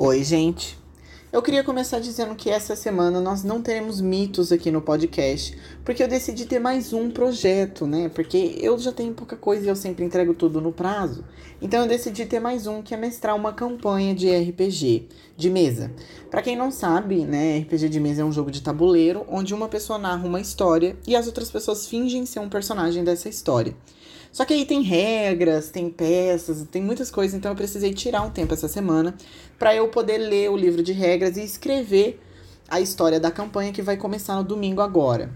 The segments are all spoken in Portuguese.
Oi, gente. Eu queria começar dizendo que essa semana nós não teremos mitos aqui no podcast, porque eu decidi ter mais um projeto, né? Porque eu já tenho pouca coisa e eu sempre entrego tudo no prazo. Então eu decidi ter mais um que é mestrar uma campanha de RPG de mesa. Para quem não sabe, né, RPG de mesa é um jogo de tabuleiro onde uma pessoa narra uma história e as outras pessoas fingem ser um personagem dessa história. Só que aí tem regras, tem peças, tem muitas coisas, então eu precisei tirar um tempo essa semana para eu poder ler o livro de regras e escrever a história da campanha que vai começar no domingo agora.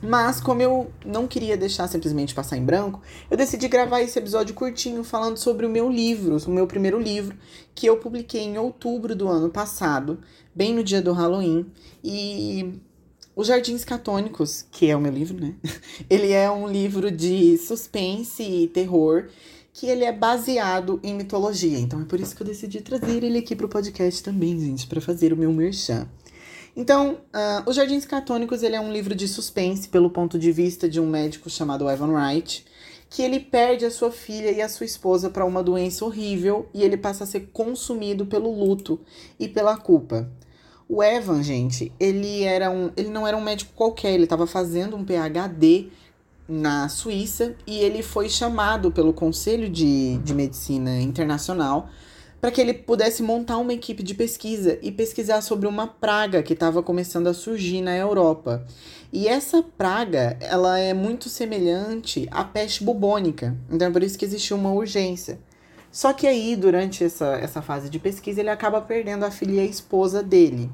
Mas, como eu não queria deixar simplesmente passar em branco, eu decidi gravar esse episódio curtinho falando sobre o meu livro, o meu primeiro livro, que eu publiquei em outubro do ano passado, bem no dia do Halloween. E os Jardins Catônicos, que é o meu livro, né? Ele é um livro de suspense e terror que ele é baseado em mitologia. Então é por isso que eu decidi trazer ele aqui pro podcast também, gente, para fazer o meu merchan. Então, uh, Os Jardins Catônicos ele é um livro de suspense pelo ponto de vista de um médico chamado Evan Wright, que ele perde a sua filha e a sua esposa para uma doença horrível e ele passa a ser consumido pelo luto e pela culpa. O Evan, gente, ele era um, ele não era um médico qualquer, ele estava fazendo um PhD na Suíça e ele foi chamado pelo Conselho de, de Medicina Internacional para que ele pudesse montar uma equipe de pesquisa e pesquisar sobre uma praga que estava começando a surgir na Europa. E essa praga, ela é muito semelhante à peste bubônica, então é por isso que existiu uma urgência. Só que aí, durante essa, essa fase de pesquisa, ele acaba perdendo a filha e a esposa dele.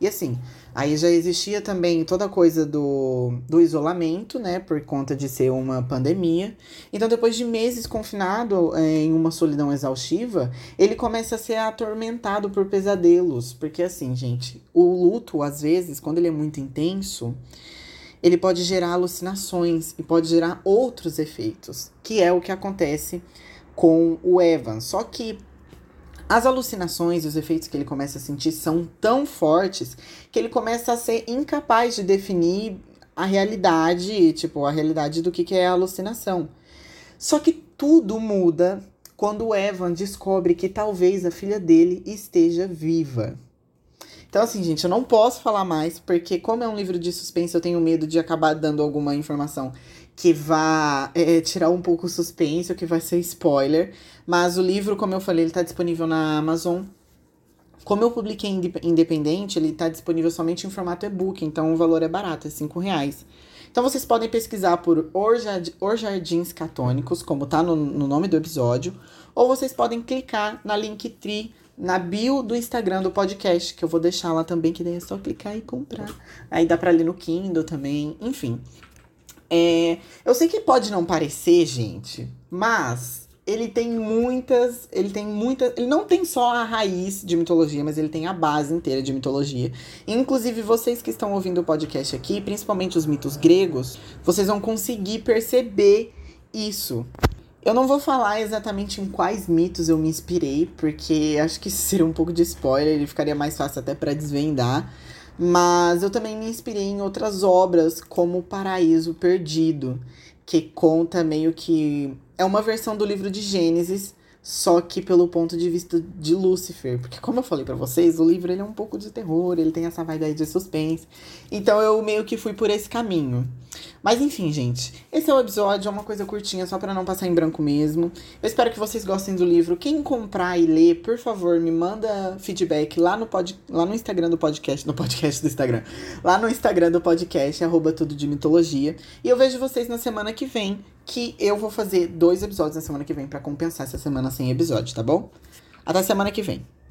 E assim, aí já existia também toda a coisa do, do isolamento, né? Por conta de ser uma pandemia. Então, depois de meses confinado é, em uma solidão exaustiva, ele começa a ser atormentado por pesadelos. Porque assim, gente, o luto, às vezes, quando ele é muito intenso, ele pode gerar alucinações e pode gerar outros efeitos, que é o que acontece com o Evan. Só que as alucinações e os efeitos que ele começa a sentir são tão fortes que ele começa a ser incapaz de definir a realidade, tipo, a realidade do que, que é a alucinação. Só que tudo muda quando o Evan descobre que talvez a filha dele esteja viva. Então, assim, gente, eu não posso falar mais, porque, como é um livro de suspense, eu tenho medo de acabar dando alguma informação que vá é, tirar um pouco o suspense, ou que vai ser spoiler. Mas o livro, como eu falei, ele tá disponível na Amazon. Como eu publiquei independente, ele tá disponível somente em formato e-book, então o valor é barato, é 5 reais. Então vocês podem pesquisar por Os Jardins Catônicos, como tá no, no nome do episódio, ou vocês podem clicar na Linktree na bio do Instagram do podcast, que eu vou deixar lá também, que daí é só clicar e comprar. Aí dá pra ler no Kindle também, enfim. É, eu sei que pode não parecer, gente, mas ele tem muitas. Ele tem muitas. Ele não tem só a raiz de mitologia, mas ele tem a base inteira de mitologia. Inclusive, vocês que estão ouvindo o podcast aqui, principalmente os mitos gregos, vocês vão conseguir perceber isso. Eu não vou falar exatamente em quais mitos eu me inspirei, porque acho que seria um pouco de spoiler, ele ficaria mais fácil até para desvendar. Mas eu também me inspirei em outras obras, como Paraíso Perdido, que conta meio que. É uma versão do livro de Gênesis, só que pelo ponto de vista de Lúcifer. Porque, como eu falei para vocês, o livro ele é um pouco de terror, ele tem essa vibe de suspense. Então eu meio que fui por esse caminho. Mas enfim, gente, esse é o episódio, é uma coisa curtinha, só para não passar em branco mesmo. Eu espero que vocês gostem do livro. Quem comprar e ler, por favor, me manda feedback lá no, pod, lá no Instagram do podcast, no podcast do Instagram, lá no Instagram do podcast, arroba tudo de mitologia. E eu vejo vocês na semana que vem, que eu vou fazer dois episódios na semana que vem para compensar essa semana sem episódio, tá bom? Até semana que vem.